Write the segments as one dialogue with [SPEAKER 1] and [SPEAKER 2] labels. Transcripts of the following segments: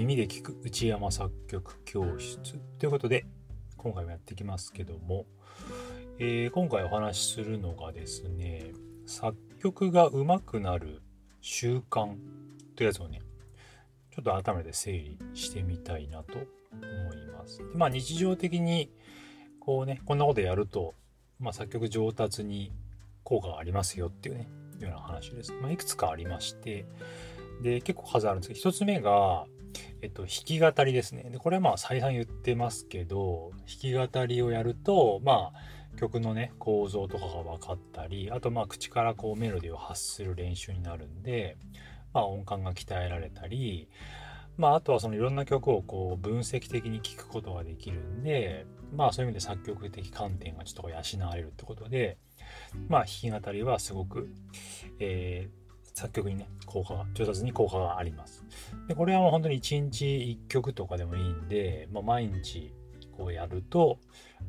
[SPEAKER 1] 耳で聞く内山作曲教室ということで今回もやっていきますけども、えー、今回お話しするのがですね作曲が上手くなる習慣というやつをねちょっと改めて整理してみたいなと思います。まあ日常的にこうねこんなことやると、まあ、作曲上達に効果がありますよっていうねような話です。まあ、いくつかありましてで結構数あるんですけど1つ目がえっと、弾き語りですね。で、これはまあ再三言ってますけど、弾き語りをやると、まあ、曲のね、構造とかが分かったり、あとまあ、口からこうメロディーを発する練習になるんで、まあ、音感が鍛えられたり、まあ、あとはそのいろんな曲をこう分析的に聴くことができるんで、まあ、そういう意味で作曲的観点がちょっと養われるってことで、まあ、弾き語りはすごく、えー、作曲にね、効果が、上達に効果があります。で、これはもう本当に1日1曲とかでもいいんで、まあ、毎日こうやると、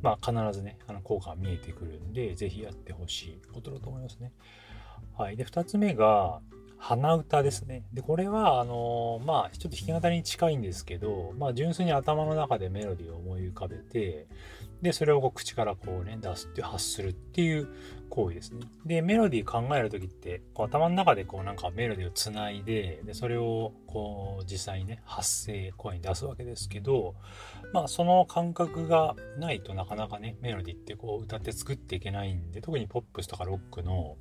[SPEAKER 1] まあ、必ずね、あの効果が見えてくるんで、ぜひやってほしいことだと思いますね。はい。で、2つ目が、鼻歌ですね。で、これは、あのー、まあ、ちょっと弾き語りに近いんですけど、まあ、純粋に頭の中でメロディーを思い浮かべて、で、それをこう口からこうね、出すって、発するっていう行為ですね。で、メロディー考えるときって、こう頭の中でこうなんかメロディーをつないで、で、それをこう実際にね、発声、声に出すわけですけど、まあその感覚がないとなかなかね、メロディーってこう歌って作っていけないんで、特にポップスとかロックの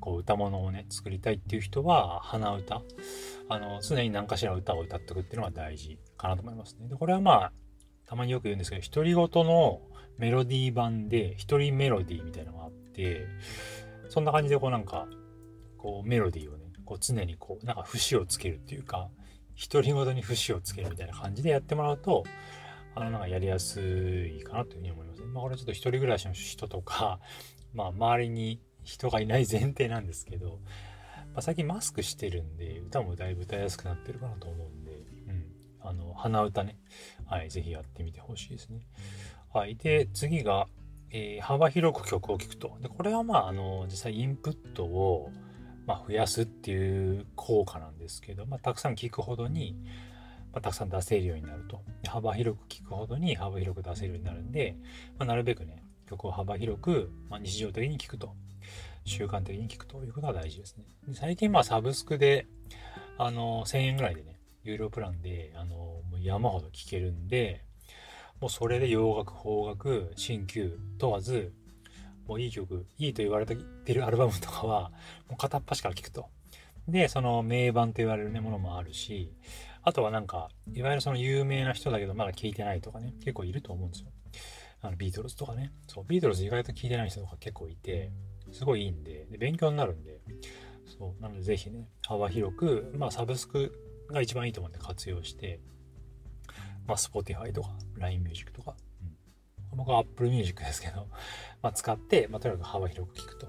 [SPEAKER 1] こう歌物をね、作りたいっていう人は、鼻歌、あの、常に何かしら歌を歌っておくっていうのが大事かなと思いますね。で、これはまあ、たまによく言うんですけど、独り言のメロディー版で一人メロディーみたいなのがあって、そんな感じでこうなんか、こうメロディーをね、こう常にこう、なんか節をつけるっていうか、独り言に節をつけるみたいな感じでやってもらうと、あの、なんかやりやすいかなというふうに思いますね。まあこれちょっと一人暮らしの人とか、まあ周りに人がいない前提なんですけど、まあ、最近マスクしてるんで、歌もだいぶ歌いやすくなってるかなと思うんで、あの、鼻歌ね。はい、ぜひやってみてほしいですね。はい。で、次が、えー、幅広く曲を聴くと。で、これはまあ、あの、実際インプットを、まあ、増やすっていう効果なんですけど、まあ、たくさん聴くほどに、まあ、たくさん出せるようになると。幅広く聴くほどに幅広く出せるようになるんで、まあ、なるべくね、曲を幅広く、まあ、日常的に聴くと。習慣的に聴くということが大事ですね。最近まあサブスクで、あの、1000円ぐらいでね、有料プランで、あの、もう山ほど聴けるんで、もうそれで洋楽、邦楽、新旧問わず、もういい曲、いいと言われてるアルバムとかは、もう片っ端から聴くと。で、その名盤と言われるね、ものもあるし、あとはなんか、いわゆるその有名な人だけどまだ聴いてないとかね、結構いると思うんですよ。あの、ビートルズとかね。そう、ビートルズ意外と聴いてない人とか結構いて、すごいいいんで、で勉強になるんで、そう、なのでぜひね、幅広く、まあサブスクが一番いいと思うんで活用して、まあ、Spotify とか LINE Music とか、うん、僕は Apple Music ですけど、まあ、使って、まあ、とにかく幅広く聴くと。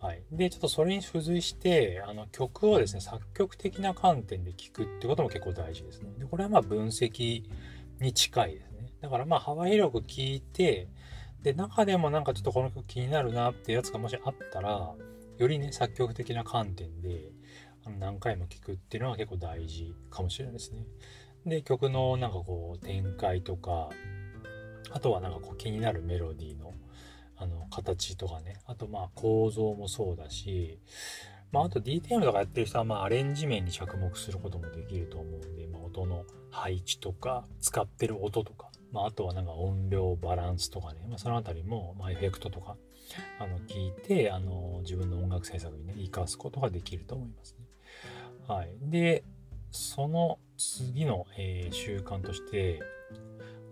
[SPEAKER 1] はい。で、ちょっとそれに付随して、あの曲をですね、作曲的な観点で聴くってことも結構大事ですね。で、これはまあ分析に近いですね。だからまあ幅広く聴いて、で、中でもなんかちょっとこの曲気になるなっていうやつがもしあったら、よりね、作曲的な観点で、何回も聴くっていうのは結構大事かもしれないですね。で、曲のなんかこう展開とか、あとはなんかこう気になるメロディーのあの形とかね、あとまあ構造もそうだし、まああと DTM とかやってる人はまあアレンジ面に着目することもできると思うんで、まあ音の配置とか、使ってる音とか、まああとはなんか音量バランスとかね、まあそのあたりも、まエフェクトとか、あの聞いて、あの自分の音楽制作にね、活かすことができると思いますね。はい。で、その次の、えー、習慣として、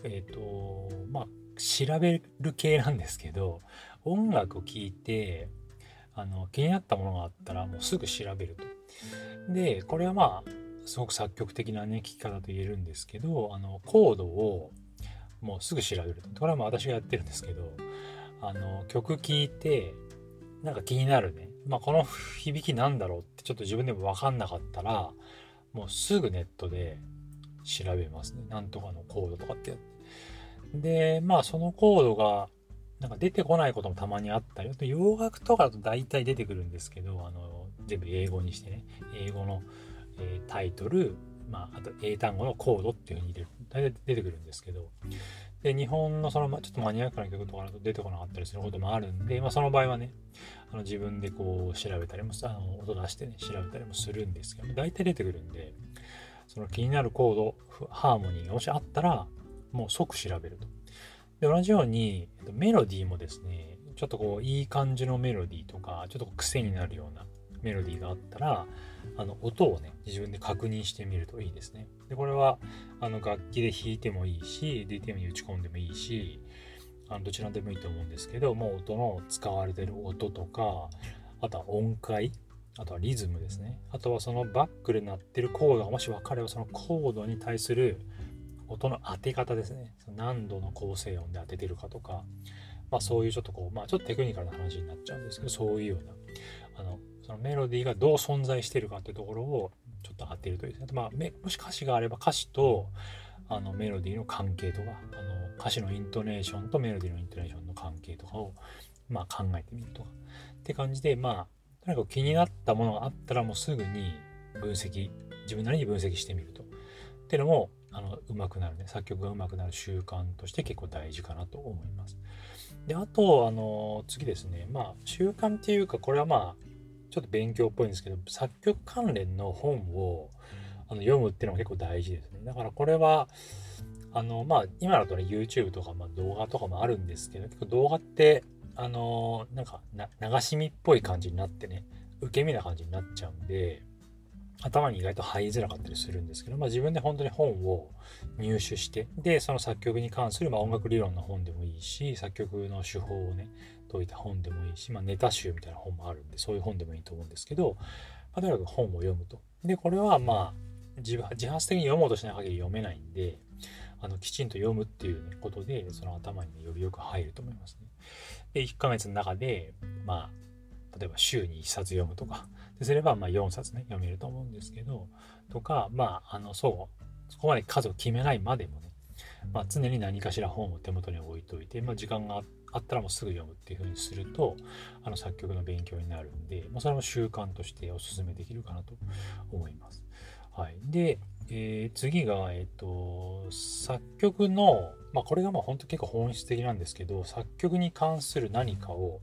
[SPEAKER 1] えっ、ー、と、まあ、調べる系なんですけど、音楽を聴いて、あの、気になったものがあったら、もうすぐ調べると。で、これはまあ、すごく作曲的なね、聞き方と言えるんですけど、あの、コードをもうすぐ調べると。これはまあ私がやってるんですけど、あの、曲聴いて、なんか気になるね。まあ、この響きなんだろうってちょっと自分でもわかんなかったら、もうすぐネットで調べますね。なんとかのコードとかってやって。で、まあそのコードがなんか出てこないこともたまにあったり、あと洋楽とかだと大体出てくるんですけど、あの、全部英語にしてね、英語の、えー、タイトル、まあ、あと英単語のコードっていうふうに入れる大体出てくるんですけどで日本のそのちょっとマニアックな曲とかだと出てこなかったりすることもあるんで、まあ、その場合はねあの自分でこう調べたりもあの音出してね調べたりもするんですけど大体出てくるんでその気になるコードハーモニーがもしあったらもう即調べると。で同じようにメロディーもですねちょっとこういい感じのメロディーとかちょっと癖になるようなメロディーがあったらあの音をね自分で確認してみるといいですね。でこれはあの楽器で弾いてもいいし DTM に打ち込んでもいいしあのどちらでもいいと思うんですけどもう音の使われてる音とかあとは音階あとはリズムですね。あとはそのバックで鳴ってるコードがもし分かればそのコードに対する音の当て方ですね。何度の構成音で当ててるかとか。まあそういうちょっとこうまあちょっとテクニカルな話になっちゃうんですけどそういうようなあのそのメロディーがどう存在してるかっていうところをちょっと当てるといいですね。まあ、もし歌詞があれば歌詞とあのメロディーの関係とかあの歌詞のイントネーションとメロディーのイントネーションの関係とかを、まあ、考えてみるとかって感じでまあとにかく気になったものがあったらもうすぐに分析自分なりに分析してみるとっていうのもあの上手くなるね作曲が上手くなる習慣として結構大事かなと思います。であとあの次ですねまあ習慣っていうかこれはまあちょっと勉強っぽいんですけど作曲関連の本をあの読むっていうのが結構大事ですね。だからこれはあのまあ今だとね YouTube とか、まあ、動画とかもあるんですけど結構動画ってあのなんか流し見っぽい感じになってね受け身な感じになっちゃうんで頭に意外と入りづらかったりするんですけど、まあ、自分で本当に本を入手してでその作曲に関する、まあ、音楽理論の本でもいいし作曲の手法をね解いた本でもいいし、まあ、ネタ集みたいな本もあるんでそういう本でもいいと思うんですけど、まあ、とにかく本を読むと。でこれはまあ自自発的に読もうとしない限り読めないんであのきちんと読むっていう、ね、ことでその頭に、ね、よりよく入ると思いますね。で1ヶ月の中でまあ例えば週に1冊読むとか。ですればまあ4冊ね読めると思うんですけど。とかまああのそうそこまで数を決めないまでもね、まあ、常に何かしら本を手元に置いといて、まあ、時間があったらもうすぐ読むっていうふうにするとあの作曲の勉強になるんで、まあ、それも習慣としてお勧めできるかなと思います。はい、で、えー、次が、えっ、ー、と作曲の、まあ、これがまあ本当結構本質的なんですけど作曲に関する何かを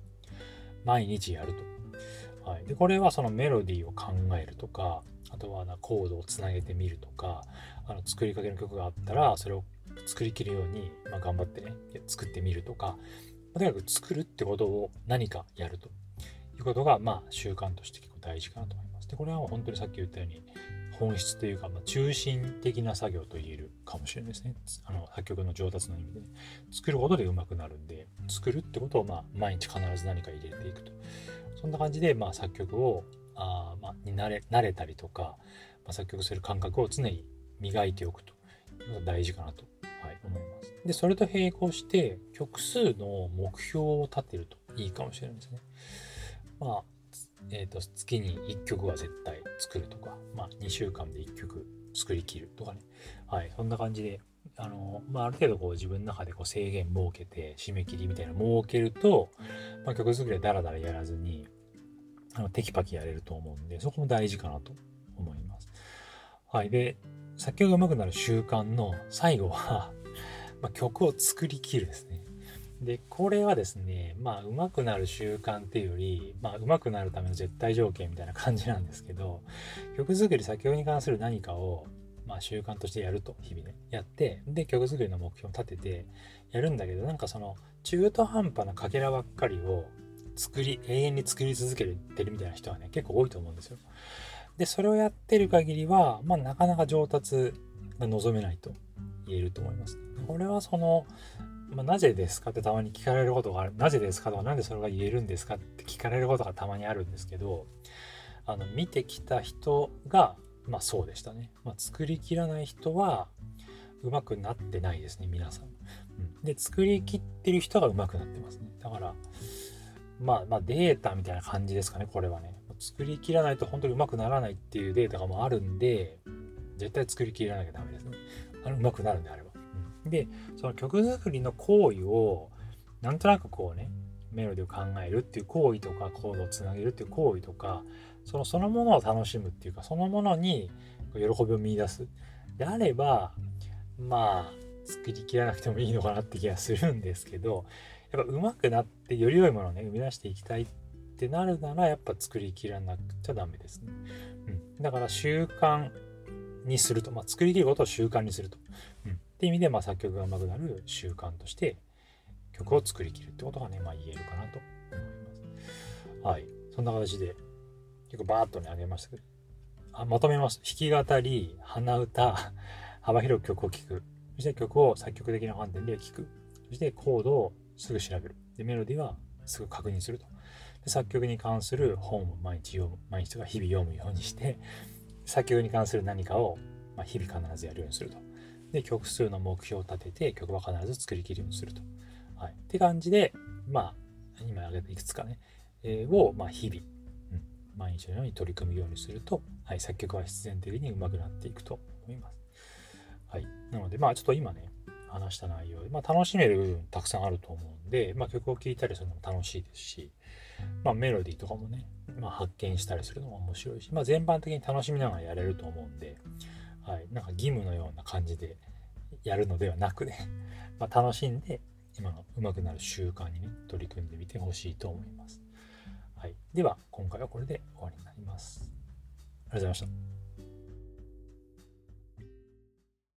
[SPEAKER 1] 毎日やると。はい、でこれはそのメロディーを考えるとかあとはなコードをつなげてみるとかあの作りかけの曲があったらそれを作りきるように、まあ、頑張ってね作ってみるとかとにかく作るってことを何かやるということがまあ習慣として結構大事かなと思います。でこれは本当にさっき言ったように本質というか、まあ、中心的な作業と言えるかもしれないですね。あの作曲の上達の意味で、ね、作ることで上手くなるんで作るってことをまあ毎日必ず何か入れていくとそんな感じで、まあ、作曲をあ、まあ、に慣れ慣れたりとか、まあ、作曲する感覚を常に磨いておくというのが大事かなと、はい、思います。で、それと並行して曲数の目標を立てるといいかもしれないですね。まあ、えっ、ー、と、月に1曲は絶対作るとか、まあ、2週間で1曲作りきるとかね。はい、そんな感じで、あの、まあ、ある程度こう自分の中でこう制限設けて、締め切りみたいなの設けると、まあ、曲作りはダラダラやらずに、あのテキパキやれると思うんで、そこも大事かなと思います。はい。で、作曲が上手くなる習慣の最後はま曲を作りきるですね。で、これはですね、まあ、上手くなる習慣っていうより、まあ、上手くなるための絶対条件みたいな感じなんですけど、曲作り、作曲に関する何かを、まあ、習慣としてやると、日々ね、やって、で、曲作りの目標を立ててやるんだけど、なんかその、中途半端なかけらばっかりを作り、永遠に作り続けてるみたいな人はね、結構多いと思うんですよ。で、それをやってる限りは、まあ、なかなか上達が望めないと言えると思います。これはその、まあ、なぜですかってたまに聞かれることがある。なぜですかとか、なんでそれが言えるんですかって聞かれることがたまにあるんですけど、あの、見てきた人が、まあそうでしたね。まあ、作りきらない人は、うまくなってないですね、皆さん。うん、で、作りきってる人がうまくなってますね。だから、まあ、まあ、データみたいな感じですかね、これはね。作りきらないと本当にうまくならないっていうデータがもあるんで、絶対作りきらなきゃダメですね。あのうまくなるんであれば。で、その曲作りの行為を、なんとなくこうね、メロディを考えるっていう行為とか、コードをつなげるっていう行為とか、そのそのものを楽しむっていうかそのものに喜びを見いだすであればまあ作りきらなくてもいいのかなって気がするんですけどやっぱ上手くなってより良いものをね生み出していきたいってなるならやっぱ作りきらなくちゃダメですね。うん、だから習慣にすると、まあ、作りきることを習慣にすると。って意味で、まあ、作曲が上手くなる習慣として曲を作りきるってことがね、まあ、言えるかなと思います。はい。そんな形で結構バーッとね、あげましたけど、あまとめます。弾き語り、鼻歌、幅広く曲を聴く。そして曲を作曲的な観点で聴く。そしてコードをすぐ調べる。で、メロディーはすぐ確認すると。で作曲に関する本を毎日読む。毎日とか日々読むようにして、作曲に関する何かを、まあ日々必ずやるようにすると。で、曲数の目標を立てて、曲は必ず作りきるようにすると。はい。って感じで、まあ、今挙げたいくつかね、えー、を、まあ、日々、うん毎日のように取り組むようにすると、はい、作曲は必然的に上手くなっていくと思います。はい。なので、まあちょっと今ね、話した内容で、まあ楽しめる部分たくさんあると思うんで、まあ曲を聴いたりするのも楽しいですし、まあメロディーとかもね、まあ発見したりするのも面白いし、まあ全般的に楽しみながらやれると思うんで、はい。なんか義務のような感じでやるのではなくね、まあ楽しんで、今の上手くなる習慣にね、取り組んでみてほしいと思います。はい。では、今回はこれで終わりになります。ありがとうございました。